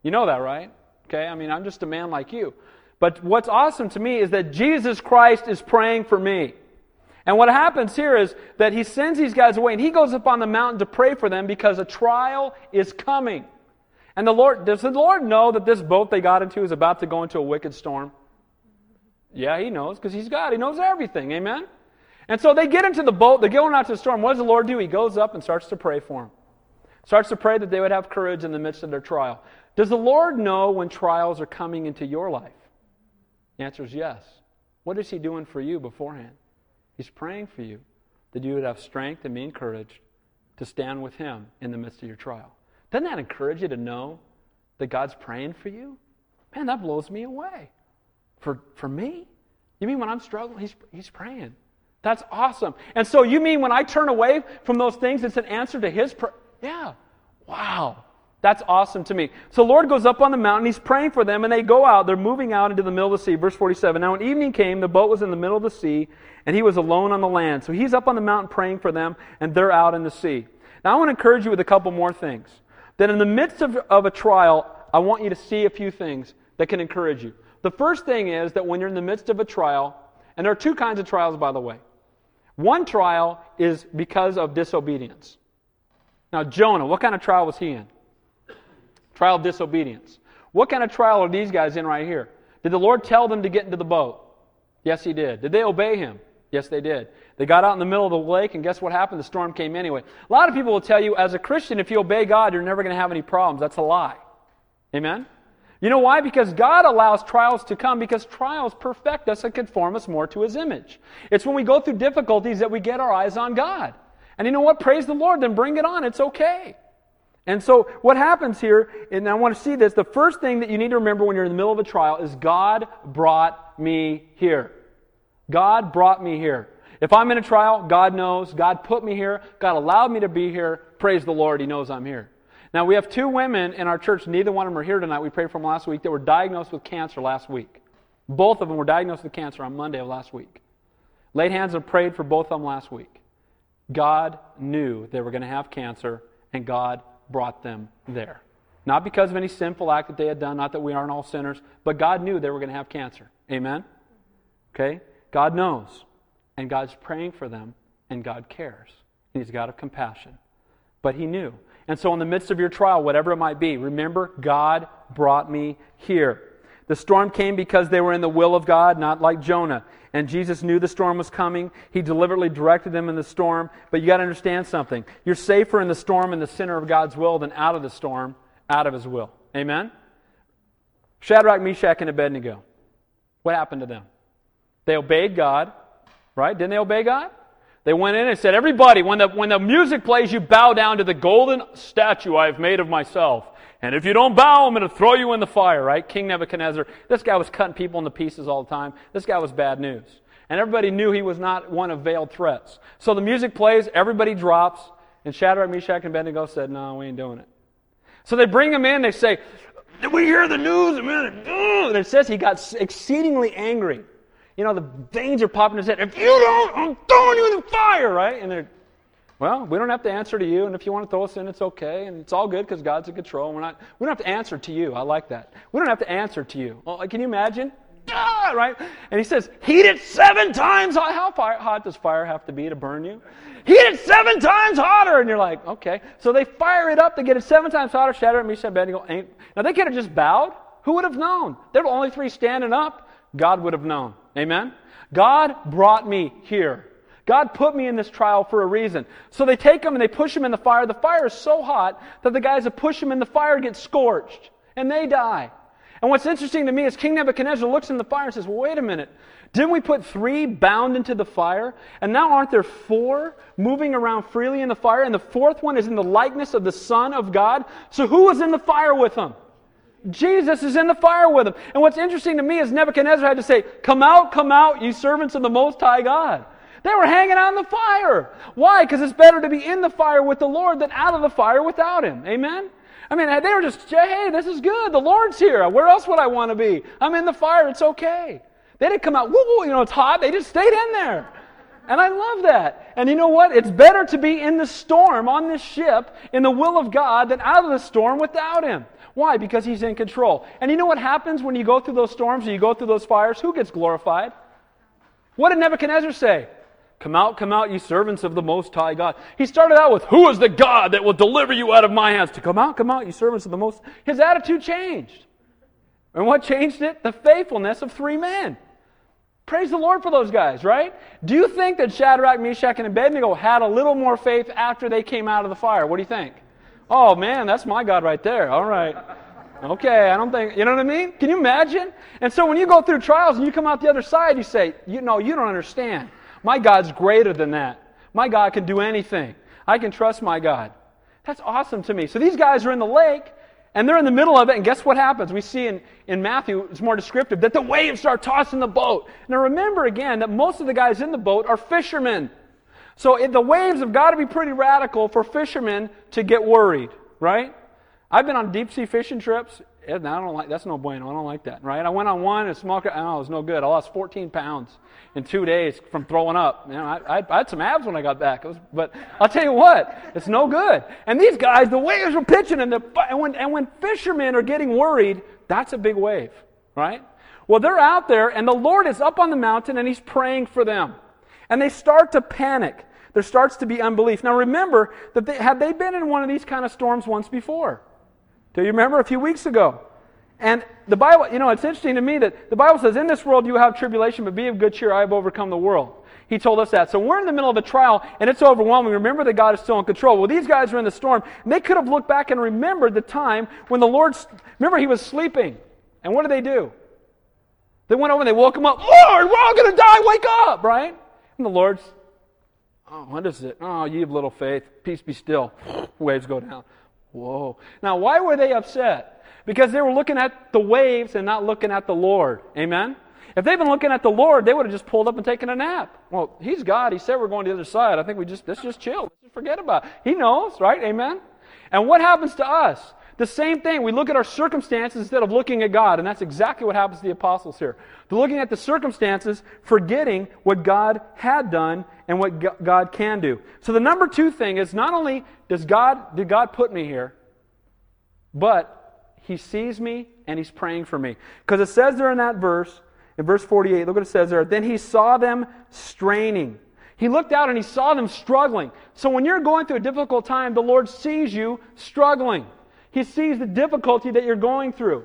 You know that, right? Okay? I mean, I'm just a man like you. But what's awesome to me is that Jesus Christ is praying for me. And what happens here is that he sends these guys away and he goes up on the mountain to pray for them because a trial is coming. And the Lord, does the Lord know that this boat they got into is about to go into a wicked storm? Yeah, he knows because he's God. He knows everything. Amen? And so they get into the boat, they're going out to the storm. What does the Lord do? He goes up and starts to pray for them. Starts to pray that they would have courage in the midst of their trial. Does the Lord know when trials are coming into your life? The answer is yes. What is He doing for you beforehand? He's praying for you that you would have strength and be encouraged to stand with Him in the midst of your trial. Doesn't that encourage you to know that God's praying for you? Man, that blows me away. For, for me? You mean when I'm struggling, he's, he's praying. That's awesome. And so you mean when I turn away from those things, it's an answer to His prayer? Yeah. Wow. That's awesome to me. So Lord goes up on the mountain, he's praying for them, and they go out. They're moving out into the middle of the sea. Verse 47. Now when evening came, the boat was in the middle of the sea, and he was alone on the land. So he's up on the mountain praying for them, and they're out in the sea. Now I want to encourage you with a couple more things. That in the midst of, of a trial, I want you to see a few things that can encourage you. The first thing is that when you're in the midst of a trial, and there are two kinds of trials, by the way. One trial is because of disobedience. Now, Jonah, what kind of trial was he in? Trial of disobedience. What kind of trial are these guys in right here? Did the Lord tell them to get into the boat? Yes, He did. Did they obey Him? Yes, they did. They got out in the middle of the lake, and guess what happened? The storm came anyway. A lot of people will tell you, as a Christian, if you obey God, you're never going to have any problems. That's a lie. Amen? You know why? Because God allows trials to come because trials perfect us and conform us more to His image. It's when we go through difficulties that we get our eyes on God. And you know what? Praise the Lord, then bring it on. It's okay. And so, what happens here, and I want to see this, the first thing that you need to remember when you're in the middle of a trial is God brought me here. God brought me here. If I'm in a trial, God knows. God put me here. God allowed me to be here. Praise the Lord. He knows I'm here. Now, we have two women in our church, neither one of them are here tonight. We prayed for them last week, that were diagnosed with cancer last week. Both of them were diagnosed with cancer on Monday of last week. Laid hands and prayed for both of them last week. God knew they were going to have cancer, and God brought them there. Not because of any sinful act that they had done, not that we aren't all sinners, but God knew they were going to have cancer. Amen? Okay? God knows. And God's praying for them and God cares. And He's God of compassion. But He knew. And so, in the midst of your trial, whatever it might be, remember, God brought me here. The storm came because they were in the will of God, not like Jonah. And Jesus knew the storm was coming. He deliberately directed them in the storm. But you got to understand something. You're safer in the storm in the center of God's will than out of the storm, out of His will. Amen? Shadrach, Meshach, and Abednego. What happened to them? They obeyed God, right? Didn't they obey God? They went in and said, Everybody, when the, when the music plays, you bow down to the golden statue I have made of myself. And if you don't bow, I'm going to throw you in the fire, right? King Nebuchadnezzar. This guy was cutting people into pieces all the time. This guy was bad news. And everybody knew he was not one of veiled threats. So the music plays, everybody drops, and Shadrach, Meshach, and Abednego said, No, we ain't doing it. So they bring him in, they say, Did we hear the news? And it says he got exceedingly angry. You know, the veins are popping in his head. If you don't, I'm throwing you in the fire, right? And they're well, we don't have to answer to you, and if you want to throw us in, it's okay, and it's all good because God's in control. We're not, we don't have to answer to you. I like that. We don't have to answer to you. Well, can you imagine? Ah, right? And he says, heat it seven times hot. How fire, hot does fire have to be to burn you? Heat it seven times hotter. And you're like, okay. So they fire it up to get it seven times hotter. Shadrach, Meshach, Abednego. Ain't. Now they could have just bowed. Who would have known? There were only three standing up. God would have known. Amen? God brought me here. God put me in this trial for a reason. So they take him and they push him in the fire. The fire is so hot that the guys that push him in the fire get scorched and they die. And what's interesting to me is King Nebuchadnezzar looks in the fire and says, well, wait a minute. Didn't we put three bound into the fire? And now aren't there four moving around freely in the fire? And the fourth one is in the likeness of the Son of God. So who was in the fire with them? Jesus is in the fire with them. And what's interesting to me is Nebuchadnezzar had to say, Come out, come out, you servants of the Most High God. They were hanging on the fire. Why? Because it's better to be in the fire with the Lord than out of the fire without Him. Amen? I mean, they were just, hey, this is good. The Lord's here. Where else would I want to be? I'm in the fire. It's okay. They didn't come out, woo woo, you know, it's hot. They just stayed in there. And I love that. And you know what? It's better to be in the storm on this ship in the will of God than out of the storm without Him. Why? Because He's in control. And you know what happens when you go through those storms or you go through those fires? Who gets glorified? What did Nebuchadnezzar say? Come out, come out, ye servants of the Most High God. He started out with, Who is the God that will deliver you out of my hands? To come out, come out, ye servants of the Most. His attitude changed. And what changed it? The faithfulness of three men. Praise the Lord for those guys, right? Do you think that Shadrach, Meshach, and Abednego had a little more faith after they came out of the fire? What do you think? Oh man, that's my God right there. All right. Okay, I don't think, you know what I mean? Can you imagine? And so when you go through trials and you come out the other side, you say, you know, you don't understand. My God's greater than that. My God can do anything. I can trust my God. That's awesome to me. So these guys are in the lake, and they're in the middle of it, and guess what happens? We see in, in Matthew, it's more descriptive, that the waves start tossing the boat. Now remember again that most of the guys in the boat are fishermen. So the waves have got to be pretty radical for fishermen to get worried, right? I've been on deep sea fishing trips, I don't like that's no bueno. I don't like that, right? I went on one and smoked. Oh, it was no good. I lost 14 pounds in two days from throwing up. You know, I, I, I had some abs when I got back. Was, but I'll tell you what, it's no good. And these guys, the waves were pitching, and, the, and when and when fishermen are getting worried, that's a big wave, right? Well, they're out there, and the Lord is up on the mountain, and He's praying for them, and they start to panic. There starts to be unbelief. Now, remember that they, had they been in one of these kind of storms once before? Do you remember a few weeks ago? And the Bible, you know, it's interesting to me that the Bible says, In this world you have tribulation, but be of good cheer, I have overcome the world. He told us that. So we're in the middle of a trial, and it's overwhelming. Remember that God is still in control. Well, these guys are in the storm, and they could have looked back and remembered the time when the Lord, remember, he was sleeping. And what did they do? They went over and they woke him up. Lord, we're all going to die. Wake up, right? And the Lord's, oh, what is it? Oh, ye have little faith. Peace be still. Waves go down. Whoa. Now, why were they upset? Because they were looking at the waves and not looking at the Lord. Amen? If they'd been looking at the Lord, they would have just pulled up and taken a nap. Well, He's God. He said we're going to the other side. I think we just, let's just chill. Let's just forget about it. He knows, right? Amen? And what happens to us? The same thing. We look at our circumstances instead of looking at God. And that's exactly what happens to the apostles here. They're looking at the circumstances, forgetting what God had done and what God can do. So the number two thing is not only does God, did God put me here, but He sees me and He's praying for me. Because it says there in that verse, in verse 48, look what it says there. Then He saw them straining. He looked out and he saw them struggling. So when you're going through a difficult time, the Lord sees you struggling. He sees the difficulty that you're going through.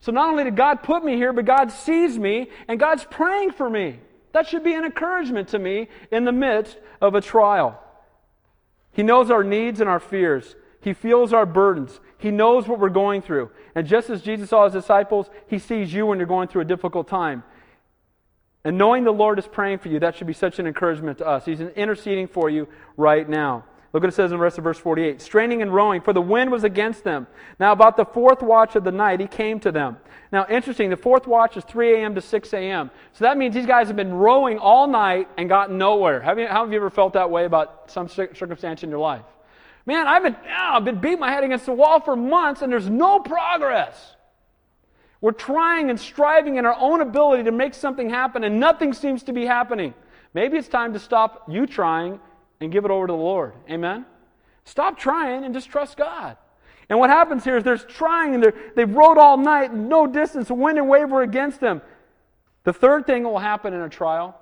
So not only did God put me here, but God sees me and God's praying for me. That should be an encouragement to me in the midst of a trial. He knows our needs and our fears. He feels our burdens. He knows what we're going through. And just as Jesus saw his disciples, he sees you when you're going through a difficult time. And knowing the Lord is praying for you, that should be such an encouragement to us. He's interceding for you right now. Look what it says in the rest of verse 48. Straining and rowing, for the wind was against them. Now, about the fourth watch of the night, he came to them. Now, interesting, the fourth watch is 3 a.m. to 6 a.m. So that means these guys have been rowing all night and gotten nowhere. Have you, how have you ever felt that way about some circumstance in your life? Man, I've been, oh, I've been beating my head against the wall for months and there's no progress. We're trying and striving in our own ability to make something happen and nothing seems to be happening. Maybe it's time to stop you trying and give it over to the Lord. Amen? Stop trying and just trust God. And what happens here is there's trying and they rode all night, no distance, wind and wave were against them. The third thing that will happen in a trial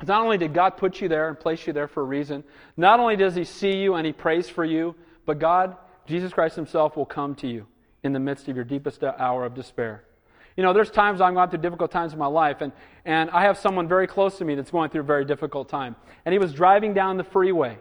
is not only did God put you there and place you there for a reason, not only does He see you and He prays for you, but God, Jesus Christ Himself, will come to you in the midst of your deepest hour of despair. You know, there's times I've gone through difficult times in my life, and, and I have someone very close to me that's going through a very difficult time. And he was driving down the freeway,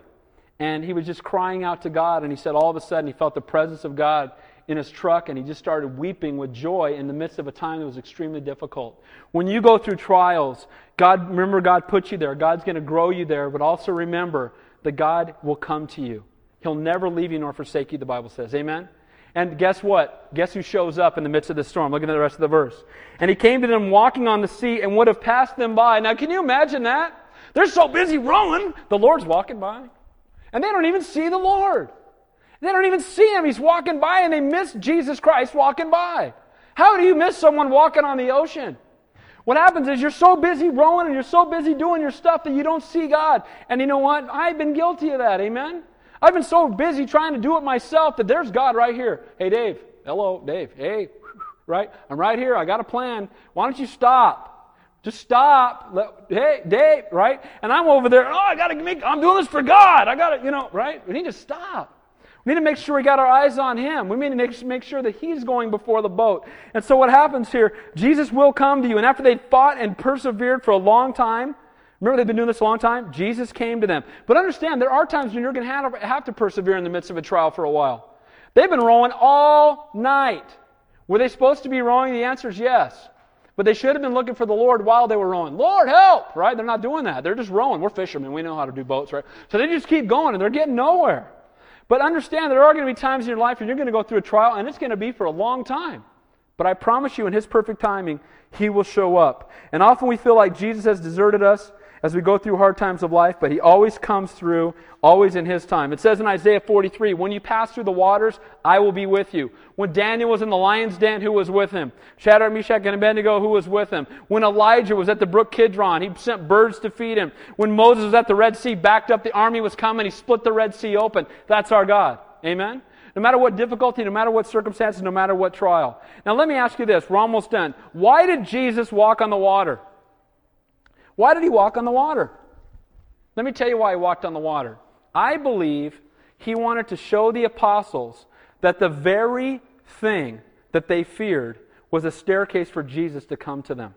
and he was just crying out to God, and he said all of a sudden he felt the presence of God in his truck, and he just started weeping with joy in the midst of a time that was extremely difficult. When you go through trials, God, remember God put you there. God's going to grow you there, but also remember that God will come to you. He'll never leave you nor forsake you, the Bible says. Amen? And guess what? Guess who shows up in the midst of the storm? Look at the rest of the verse. And he came to them walking on the sea and would have passed them by. Now, can you imagine that? They're so busy rowing, the Lord's walking by. And they don't even see the Lord. They don't even see him. He's walking by and they miss Jesus Christ walking by. How do you miss someone walking on the ocean? What happens is you're so busy rowing and you're so busy doing your stuff that you don't see God. And you know what? I've been guilty of that. Amen? I've been so busy trying to do it myself that there's God right here. Hey, Dave. Hello, Dave. Hey, right? I'm right here. I got a plan. Why don't you stop? Just stop. Let, hey, Dave, right? And I'm over there. Oh, I got to make, I'm doing this for God. I got to, you know, right? We need to stop. We need to make sure we got our eyes on Him. We need to make, make sure that He's going before the boat. And so what happens here, Jesus will come to you. And after they fought and persevered for a long time, Remember, they've been doing this a long time? Jesus came to them. But understand, there are times when you're going to have, to persevere in the midst of a trial for a while. They've been rowing all night. Were they supposed to be rowing? The answer is yes. But they should have been looking for the Lord while they were rowing. Lord, help! Right? They're not doing that. They're just rowing. We're fishermen. We know how to do boats, right? So they just keep going and they're getting nowhere. But understand there are going to be times in your life when you're going to go through a trial and it's going to be for a long time. But I promise you, in His perfect timing, He will show up. And often we feel like Jesus has deserted us as we go through hard times of life, but he always comes through, always in his time. It says in Isaiah 43, when you pass through the waters, I will be with you. When Daniel was in the lion's den, who was with him? Shadrach, Meshach, and Abednego, who was with him? When Elijah was at the brook Kidron, he sent birds to feed him. When Moses was at the Red Sea, backed up, the army was coming, he split the Red Sea open. That's our God. Amen? No matter what difficulty, no matter what circumstances, no matter what trial. Now let me ask you this. We're almost done. Why did Jesus walk on the water? Why did he walk on the water? Let me tell you why he walked on the water. I believe he wanted to show the apostles that the very thing that they feared was a staircase for Jesus to come to them.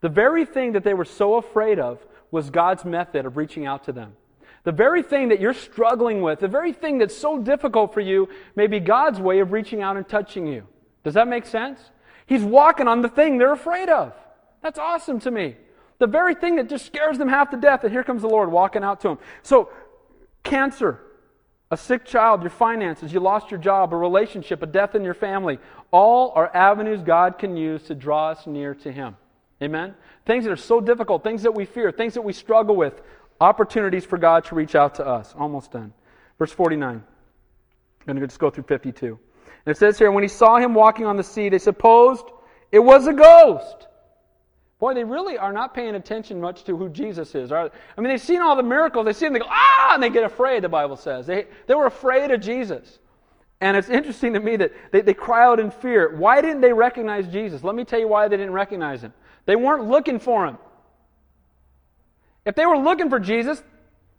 The very thing that they were so afraid of was God's method of reaching out to them. The very thing that you're struggling with, the very thing that's so difficult for you, may be God's way of reaching out and touching you. Does that make sense? He's walking on the thing they're afraid of. That's awesome to me. The very thing that just scares them half to death, and here comes the Lord walking out to them. So, cancer, a sick child, your finances, you lost your job, a relationship, a death in your family, all are avenues God can use to draw us near to Him. Amen? Things that are so difficult, things that we fear, things that we struggle with, opportunities for God to reach out to us. Almost done. Verse 49. I'm going to just go through 52. And it says here, when he saw him walking on the sea, they supposed it was a ghost. Boy, they really are not paying attention much to who Jesus is. I mean, they've seen all the miracles. They see him, they go, ah, and they get afraid, the Bible says. They, they were afraid of Jesus. And it's interesting to me that they, they cry out in fear. Why didn't they recognize Jesus? Let me tell you why they didn't recognize him. They weren't looking for him. If they were looking for Jesus,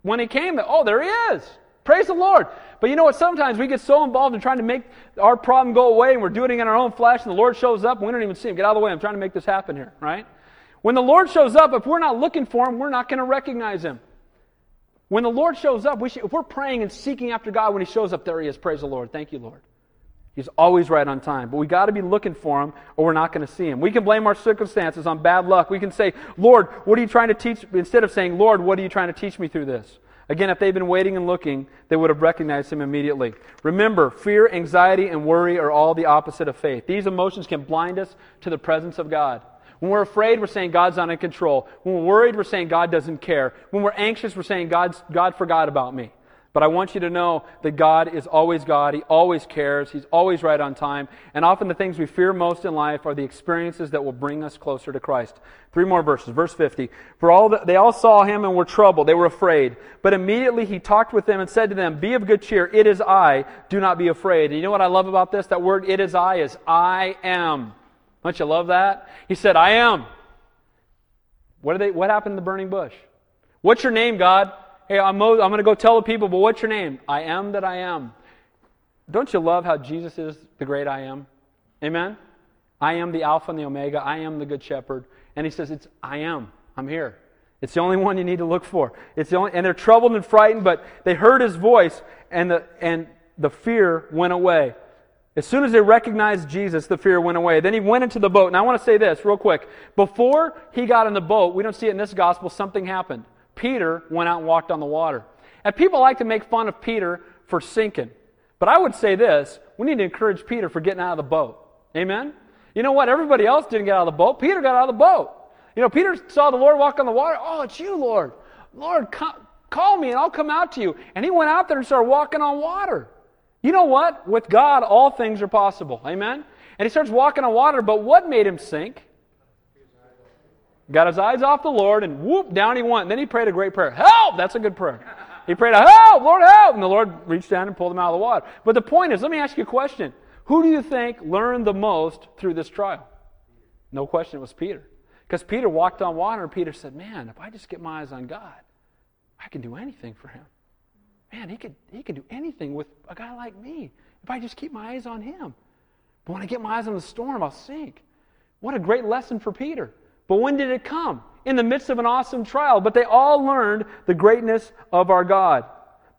when he came, oh, there he is. Praise the Lord. But you know what? Sometimes we get so involved in trying to make our problem go away and we're doing it in our own flesh and the Lord shows up and we don't even see him. Get out of the way. I'm trying to make this happen here, right? When the Lord shows up, if we're not looking for him, we're not going to recognize him. When the Lord shows up, we should, if we're praying and seeking after God, when he shows up, there he is. Praise the Lord. Thank you, Lord. He's always right on time. But we got to be looking for him or we're not going to see him. We can blame our circumstances on bad luck. We can say, Lord, what are you trying to teach? Instead of saying, Lord, what are you trying to teach me through this? Again, if they'd been waiting and looking, they would have recognized him immediately. Remember, fear, anxiety, and worry are all the opposite of faith. These emotions can blind us to the presence of God. When we're afraid, we're saying God's not in control. When we're worried, we're saying God doesn't care. When we're anxious, we're saying God's, God forgot about me. But I want you to know that God is always God. He always cares. He's always right on time. And often the things we fear most in life are the experiences that will bring us closer to Christ. Three more verses. Verse 50. For all the, they all saw him and were troubled. They were afraid. But immediately he talked with them and said to them, Be of good cheer. It is I. Do not be afraid. And you know what I love about this? That word, it is I, is I am. Don't you love that? He said, I am. What, they, what happened in the burning bush? What's your name, God? Hey, I'm, I'm going to go tell the people, but what's your name? I am that I am. Don't you love how Jesus is the great I am? Amen? I am the Alpha and the Omega. I am the Good Shepherd. And he says, It's I am. I'm here. It's the only one you need to look for. It's the only, and they're troubled and frightened, but they heard his voice, and the, and the fear went away. As soon as they recognized Jesus, the fear went away. Then he went into the boat. And I want to say this real quick. Before he got in the boat, we don't see it in this gospel, something happened. Peter went out and walked on the water. And people like to make fun of Peter for sinking. But I would say this we need to encourage Peter for getting out of the boat. Amen? You know what? Everybody else didn't get out of the boat. Peter got out of the boat. You know, Peter saw the Lord walk on the water. Oh, it's you, Lord. Lord, come, call me and I'll come out to you. And he went out there and started walking on water. You know what? With God, all things are possible. Amen? And he starts walking on water, but what made him sink? Got his eyes off the Lord, and whoop, down he went. And then he prayed a great prayer. Help! That's a good prayer. He prayed, Help! Lord, help! And the Lord reached down and pulled him out of the water. But the point is, let me ask you a question. Who do you think learned the most through this trial? No question, it was Peter. Because Peter walked on water, and Peter said, Man, if I just get my eyes on God, I can do anything for him. Man, he could, he could do anything with a guy like me if I just keep my eyes on him. But when I get my eyes on the storm, I'll sink. What a great lesson for Peter. But when did it come? In the midst of an awesome trial. But they all learned the greatness of our God.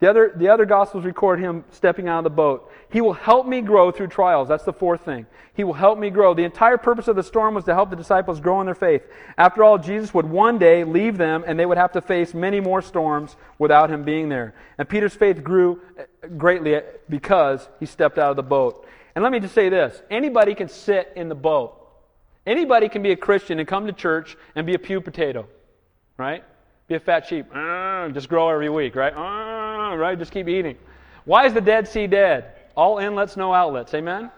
The other, the other Gospels record him stepping out of the boat. He will help me grow through trials. That's the fourth thing. He will help me grow. The entire purpose of the storm was to help the disciples grow in their faith. After all, Jesus would one day leave them and they would have to face many more storms without him being there. And Peter's faith grew greatly because he stepped out of the boat. And let me just say this anybody can sit in the boat. Anybody can be a Christian and come to church and be a pew potato, right? Be a fat sheep. Uh, just grow every week, right? Right? Just keep eating. Why is the Dead Sea dead? All inlets, no outlets. Amen?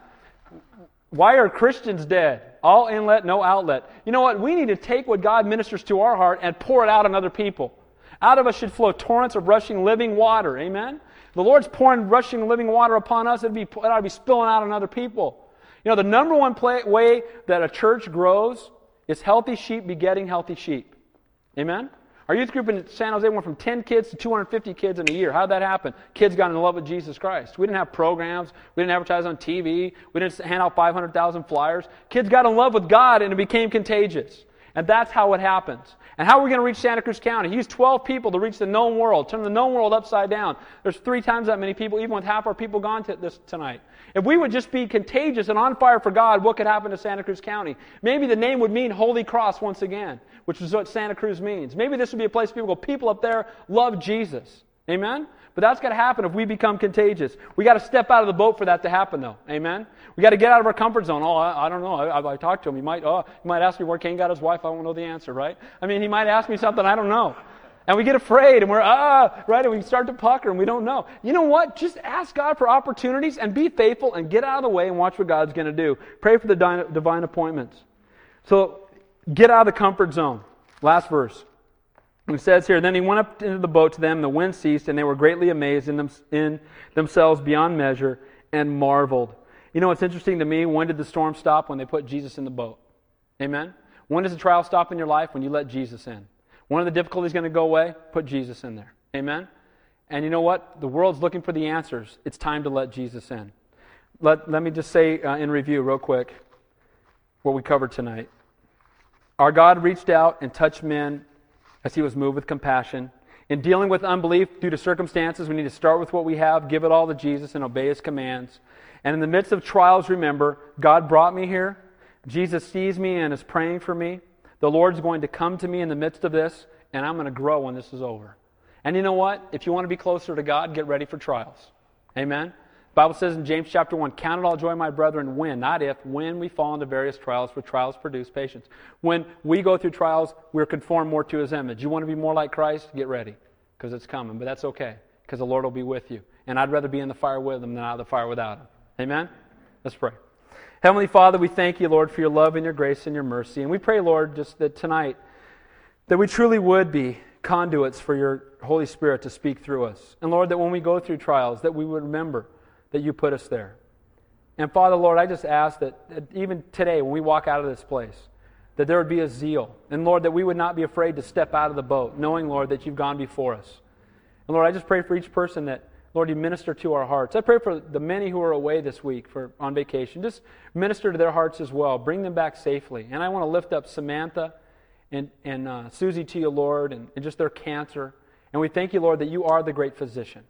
Why are Christians dead? All inlet, no outlet. You know what? We need to take what God ministers to our heart and pour it out on other people. Out of us should flow torrents of rushing living water. Amen? The Lord's pouring rushing living water upon us. It'd be, it ought to be spilling out on other people. You know, the number one play, way that a church grows is healthy sheep begetting healthy sheep. Amen? Our youth group in San Jose went from 10 kids to 250 kids in a year. How did that happen? Kids got in love with Jesus Christ. We didn't have programs. We didn't advertise on TV. We didn't hand out 500,000 flyers. Kids got in love with God and it became contagious. And that's how it happens. And how are we going to reach Santa Cruz County? He used 12 people to reach the known world, turn the known world upside down. There's three times that many people, even with half our people gone to this tonight. If we would just be contagious and on fire for God, what could happen to Santa Cruz County? Maybe the name would mean Holy Cross once again, which is what Santa Cruz means. Maybe this would be a place people go, people up there love Jesus. Amen? But that's got to happen if we become contagious. We got to step out of the boat for that to happen, though. Amen? We got to get out of our comfort zone. Oh, I, I don't know. I, I, talked to him. He might, oh, he might ask me where Cain got his wife. I won't know the answer, right? I mean, he might ask me something I don't know. And we get afraid and we're, ah, right? And we start to pucker and we don't know. You know what? Just ask God for opportunities and be faithful and get out of the way and watch what God's going to do. Pray for the divine appointments. So get out of the comfort zone. Last verse. It says here, Then he went up into the boat to them, the wind ceased, and they were greatly amazed in, them, in themselves beyond measure and marveled. You know what's interesting to me? When did the storm stop? When they put Jesus in the boat. Amen? When does the trial stop in your life? When you let Jesus in. One of the difficulties is going to go away. Put Jesus in there. Amen? And you know what? The world's looking for the answers. It's time to let Jesus in. Let, let me just say uh, in review, real quick, what we covered tonight. Our God reached out and touched men as he was moved with compassion. In dealing with unbelief due to circumstances, we need to start with what we have, give it all to Jesus, and obey his commands. And in the midst of trials, remember, God brought me here. Jesus sees me and is praying for me. The Lord's going to come to me in the midst of this, and I'm going to grow when this is over. And you know what? If you want to be closer to God, get ready for trials. Amen? The Bible says in James chapter 1, Count it all joy, my brethren, when, not if, when we fall into various trials, for trials produce patience. When we go through trials, we're conformed more to his image. You want to be more like Christ? Get ready, because it's coming. But that's okay, because the Lord will be with you. And I'd rather be in the fire with him than out of the fire without him. Amen? Let's pray. Heavenly Father, we thank you, Lord, for your love and your grace and your mercy. And we pray, Lord, just that tonight, that we truly would be conduits for your Holy Spirit to speak through us. And Lord, that when we go through trials, that we would remember that you put us there. And Father, Lord, I just ask that, that even today, when we walk out of this place, that there would be a zeal. And Lord, that we would not be afraid to step out of the boat, knowing, Lord, that you've gone before us. And Lord, I just pray for each person that Lord, you minister to our hearts. I pray for the many who are away this week for on vacation. Just minister to their hearts as well. Bring them back safely. And I want to lift up Samantha and, and uh, Susie to you, Lord, and, and just their cancer. And we thank you, Lord, that you are the great physician.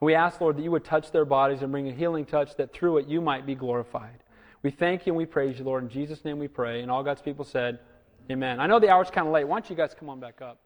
And we ask, Lord, that you would touch their bodies and bring a healing touch that through it you might be glorified. We thank you and we praise you, Lord. In Jesus' name we pray. And all God's people said, Amen. I know the hour's kind of late. Why don't you guys come on back up?